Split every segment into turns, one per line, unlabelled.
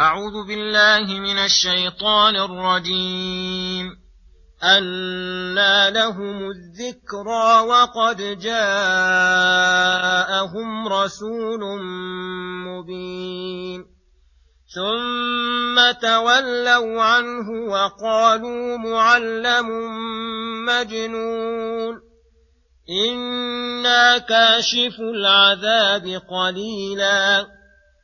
أعوذ بالله من الشيطان الرجيم. أنى لهم الذكرى وقد جاءهم رسول مبين. ثم تولوا عنه وقالوا معلم مجنون. إنا كاشف العذاب قليلا.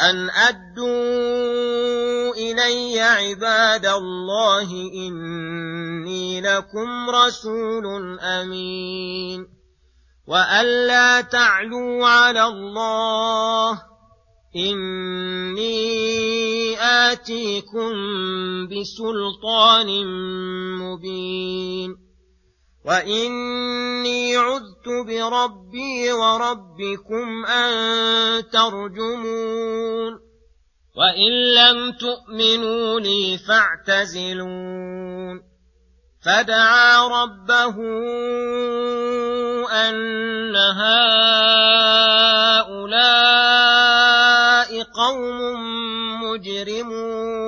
أن أدوا إلي عباد الله إني لكم رسول أمين وألا تعلوا على الله إني آتيكم بسلطان مبين وإني عذت بربي وربكم أن ترجمون وإن لم تؤمنوا لي فاعتزلون فدعا ربه أن هؤلاء قوم مجرمون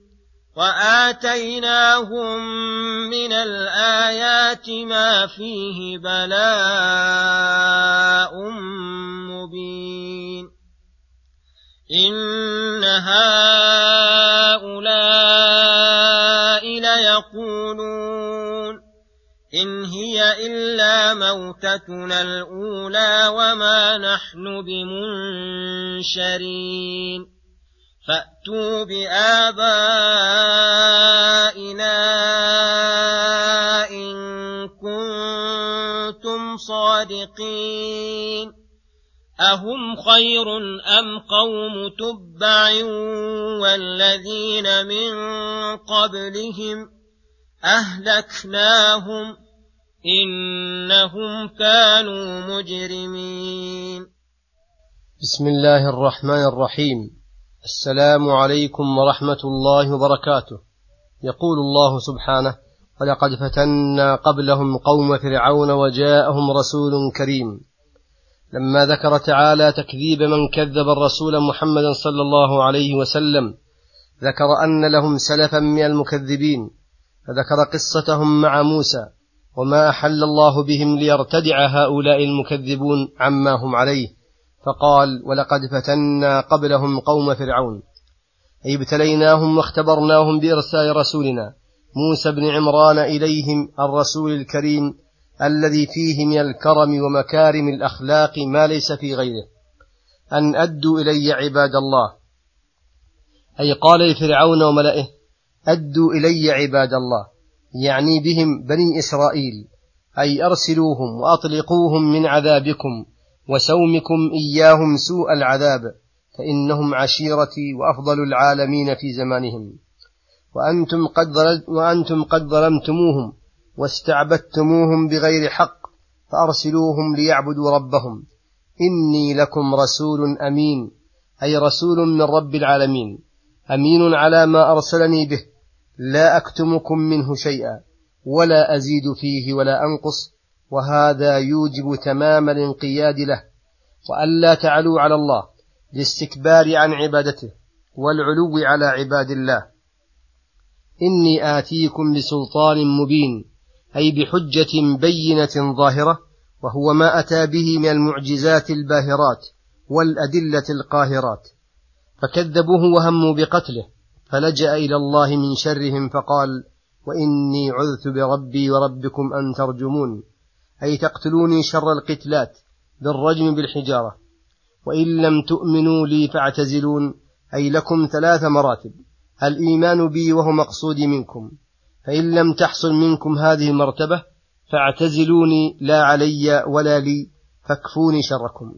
واتيناهم من الايات ما فيه بلاء مبين ان هؤلاء ليقولون ان هي الا موتتنا الاولى وما نحن بمنشرين فأتوا بآبائنا إن كنتم صادقين أهم خير أم قوم تبع والذين من قبلهم أهلكناهم إنهم كانوا مجرمين
بسم الله الرحمن الرحيم. السلام عليكم ورحمة الله وبركاته. يقول الله سبحانه ولقد فتنا قبلهم قوم فرعون وجاءهم رسول كريم. لما ذكر تعالى تكذيب من كذب الرسول محمد صلى الله عليه وسلم ذكر أن لهم سلفا من المكذبين فذكر قصتهم مع موسى وما أحل الله بهم ليرتدع هؤلاء المكذبون عما هم عليه. فقال ولقد فتنا قبلهم قوم فرعون. أي ابتليناهم واختبرناهم بإرسال رسولنا موسى بن عمران إليهم الرسول الكريم الذي فيه من الكرم ومكارم الأخلاق ما ليس في غيره. أن أدوا إلي عباد الله. أي قال لفرعون وملئه أدوا إلي عباد الله. يعني بهم بني إسرائيل. أي أرسلوهم وأطلقوهم من عذابكم. وسومكم إياهم سوء العذاب فإنهم عشيرتي وأفضل العالمين في زمانهم. وأنتم قد, وأنتم قد ظلمتموهم واستعبدتموهم بغير حق فأرسلوهم ليعبدوا ربهم. إني لكم رسول أمين أي رسول من رب العالمين. أمين على ما أرسلني به لا أكتمكم منه شيئا ولا أزيد فيه ولا أنقص. وهذا يوجب تمام الانقياد له وألا تعلوا على الله للاستكبار عن عبادته والعلو على عباد الله. إني آتيكم بسلطان مبين أي بحجة بينة ظاهرة وهو ما أتى به من المعجزات الباهرات والأدلة القاهرات. فكذبوه وهموا بقتله فلجأ إلى الله من شرهم فقال وإني عذت بربي وربكم أن ترجمون. أي تقتلوني شر القتلات بالرجم بالحجارة. وإن لم تؤمنوا لي فاعتزلون. أي لكم ثلاث مراتب. الإيمان بي وهو مقصودي منكم. فإن لم تحصل منكم هذه المرتبة فاعتزلوني. لا علي ولا لي. فاكفوني شركم.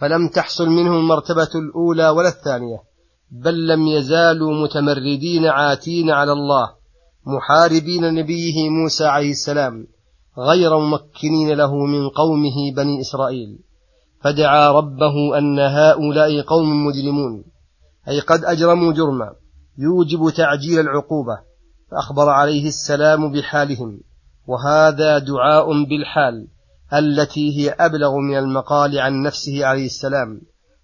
فلم تحصل منهم المرتبة الأولى ولا الثانية. بل لم يزالوا متمردين عاتين على الله. محاربين نبيه موسى عليه السلام. غير ممكنين له من قومه بني إسرائيل فدعا ربه أن هؤلاء قوم مجرمون أي قد أجرموا جرما يوجب تعجيل العقوبة فأخبر عليه السلام بحالهم وهذا دعاء بالحال التي هي أبلغ من المقال عن نفسه عليه السلام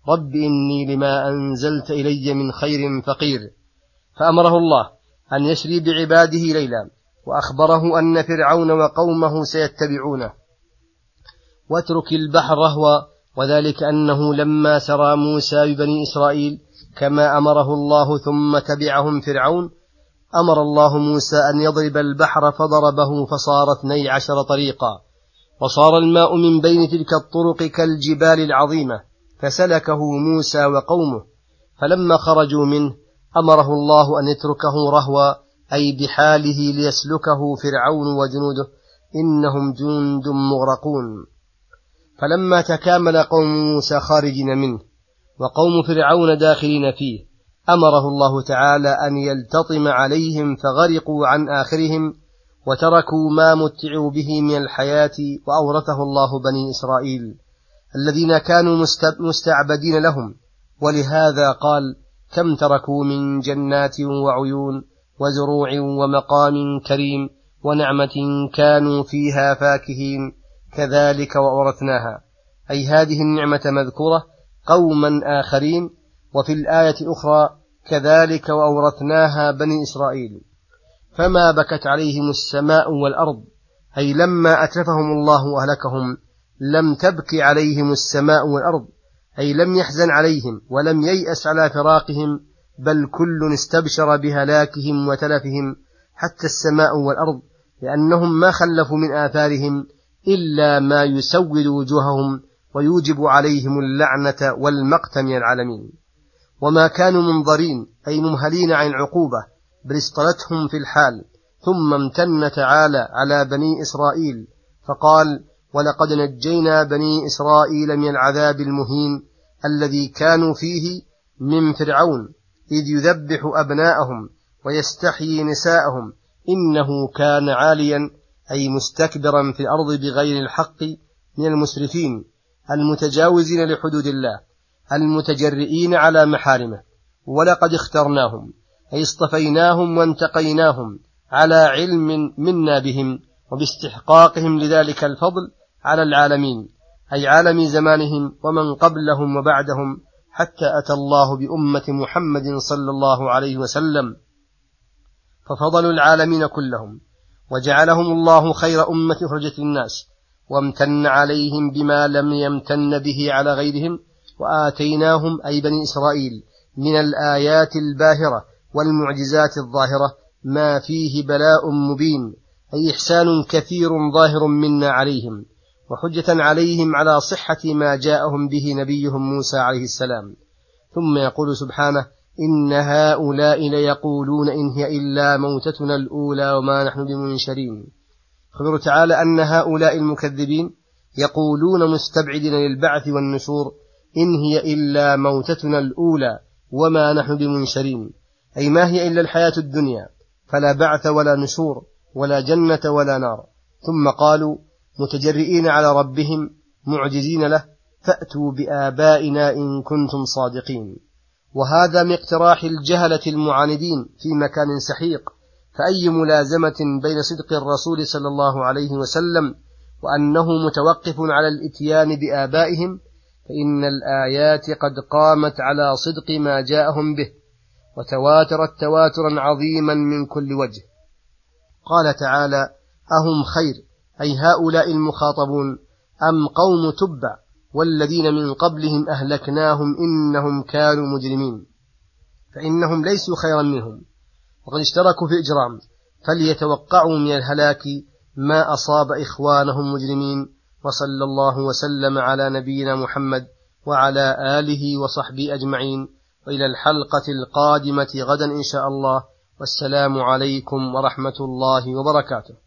رب إني لما أنزلت إلي من خير فقير فأمره الله أن يسري بعباده ليلا وأخبره أن فرعون وقومه سيتبعونه. واترك البحر رهوا وذلك أنه لما سرى موسى ببني إسرائيل كما أمره الله ثم تبعهم فرعون أمر الله موسى أن يضرب البحر فضربه فصار اثني عشر طريقا. وصار الماء من بين تلك الطرق كالجبال العظيمة فسلكه موسى وقومه. فلما خرجوا منه أمره الله أن يتركه رهوا أي بحاله ليسلكه فرعون وجنوده إنهم جند مغرقون. فلما تكامل قوم موسى خارجين منه وقوم فرعون داخلين فيه أمره الله تعالى أن يلتطم عليهم فغرقوا عن آخرهم وتركوا ما متعوا به من الحياة وأورثه الله بني إسرائيل الذين كانوا مستعبدين لهم. ولهذا قال كم تركوا من جنات وعيون وزروع ومقام كريم ونعمة كانوا فيها فاكهين كذلك وأورثناها. أي هذه النعمة مذكورة قوما آخرين وفي الآية الأخرى كذلك وأورثناها بني إسرائيل. فما بكت عليهم السماء والأرض أي لما أتلفهم الله وأهلكهم لم تبك عليهم السماء والأرض أي لم يحزن عليهم ولم ييأس على فراقهم بل كل استبشر بهلاكهم وتلفهم حتى السماء والأرض لأنهم ما خلفوا من آثارهم إلا ما يسود وجوههم ويوجب عليهم اللعنة والمقت من العالمين. وما كانوا منظرين أي ممهلين عن العقوبة بل اصطلتهم في الحال ثم امتن تعالى على بني إسرائيل فقال ولقد نجينا بني إسرائيل من العذاب المهين الذي كانوا فيه من فرعون إذ يذبح أبناءهم ويستحيي نساءهم إنه كان عاليا أي مستكبرا في الأرض بغير الحق من المسرفين المتجاوزين لحدود الله المتجرئين على محارمه ولقد اخترناهم أي اصطفيناهم وانتقيناهم على علم منا بهم وباستحقاقهم لذلك الفضل على العالمين أي عالم زمانهم ومن قبلهم وبعدهم حتى أتى الله بأمة محمد صلى الله عليه وسلم ففضلوا العالمين كلهم وجعلهم الله خير أمة أخرجت للناس وامتن عليهم بما لم يمتن به على غيرهم وآتيناهم أي بني إسرائيل من الآيات الباهرة والمعجزات الظاهرة ما فيه بلاء مبين أي إحسان كثير ظاهر منا عليهم. وحجة عليهم على صحة ما جاءهم به نبيهم موسى عليه السلام. ثم يقول سبحانه إن هؤلاء ليقولون إن هي إلا موتتنا الأولى وما نحن بمنشرين. خبر تعالى أن هؤلاء المكذبين يقولون مستبعدين للبعث والنشور إن هي إلا موتتنا الأولى وما نحن بمنشرين. أي ما هي إلا الحياة الدنيا فلا بعث ولا نشور ولا جنة ولا نار. ثم قالوا متجرئين على ربهم معجزين له فأتوا بآبائنا إن كنتم صادقين. وهذا من اقتراح الجهلة المعاندين في مكان سحيق فأي ملازمة بين صدق الرسول صلى الله عليه وسلم وأنه متوقف على الإتيان بآبائهم فإن الآيات قد قامت على صدق ما جاءهم به وتواترت تواترا عظيما من كل وجه. قال تعالى أهم خير أي هؤلاء المخاطبون أم قوم تبع والذين من قبلهم أهلكناهم إنهم كانوا مجرمين؟ فإنهم ليسوا خيرا منهم. وقد اشتركوا في الإجرام فليتوقعوا من الهلاك ما أصاب إخوانهم مجرمين. وصلى الله وسلم على نبينا محمد وعلى آله وصحبه أجمعين. وإلى الحلقة القادمة غدا إن شاء الله. والسلام عليكم ورحمة الله وبركاته.